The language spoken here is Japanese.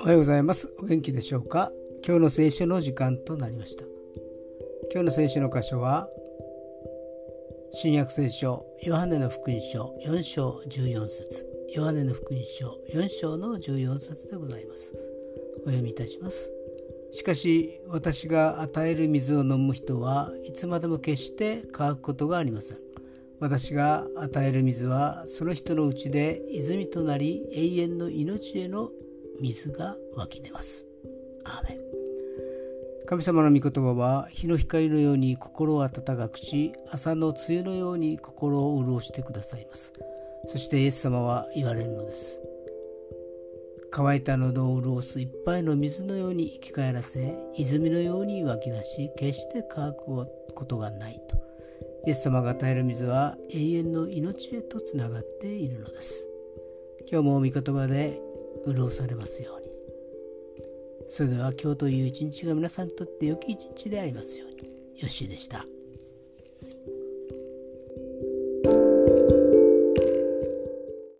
おはようございます。お元気でしょうか？今日の聖書の時間となりました。今日の聖書の箇所は新約聖書ヨハネの福音書4章14節。ヨハネの福音書4章の14節でございます。お読みいたします。しかし私が与える水を飲む人はいつまでも決して乾くことがありません。私が与える水はその人のうちで泉となり永遠の命への水が湧き出ます。アーメン。神様の御言葉は日の光のように心を温かくし朝の梅雨のように心を潤してくださいます。そしてイエス様は言われるのです。乾いた喉を潤すいっぱいの水のように生き返らせ泉のように湧き出し決して乾くことがないと。イエス様が与える水は永遠の命へとつながっているのです。今日も御言葉で潤されますように。それでは今日という一日が皆さんにとって良き一日でありますように。よしでした。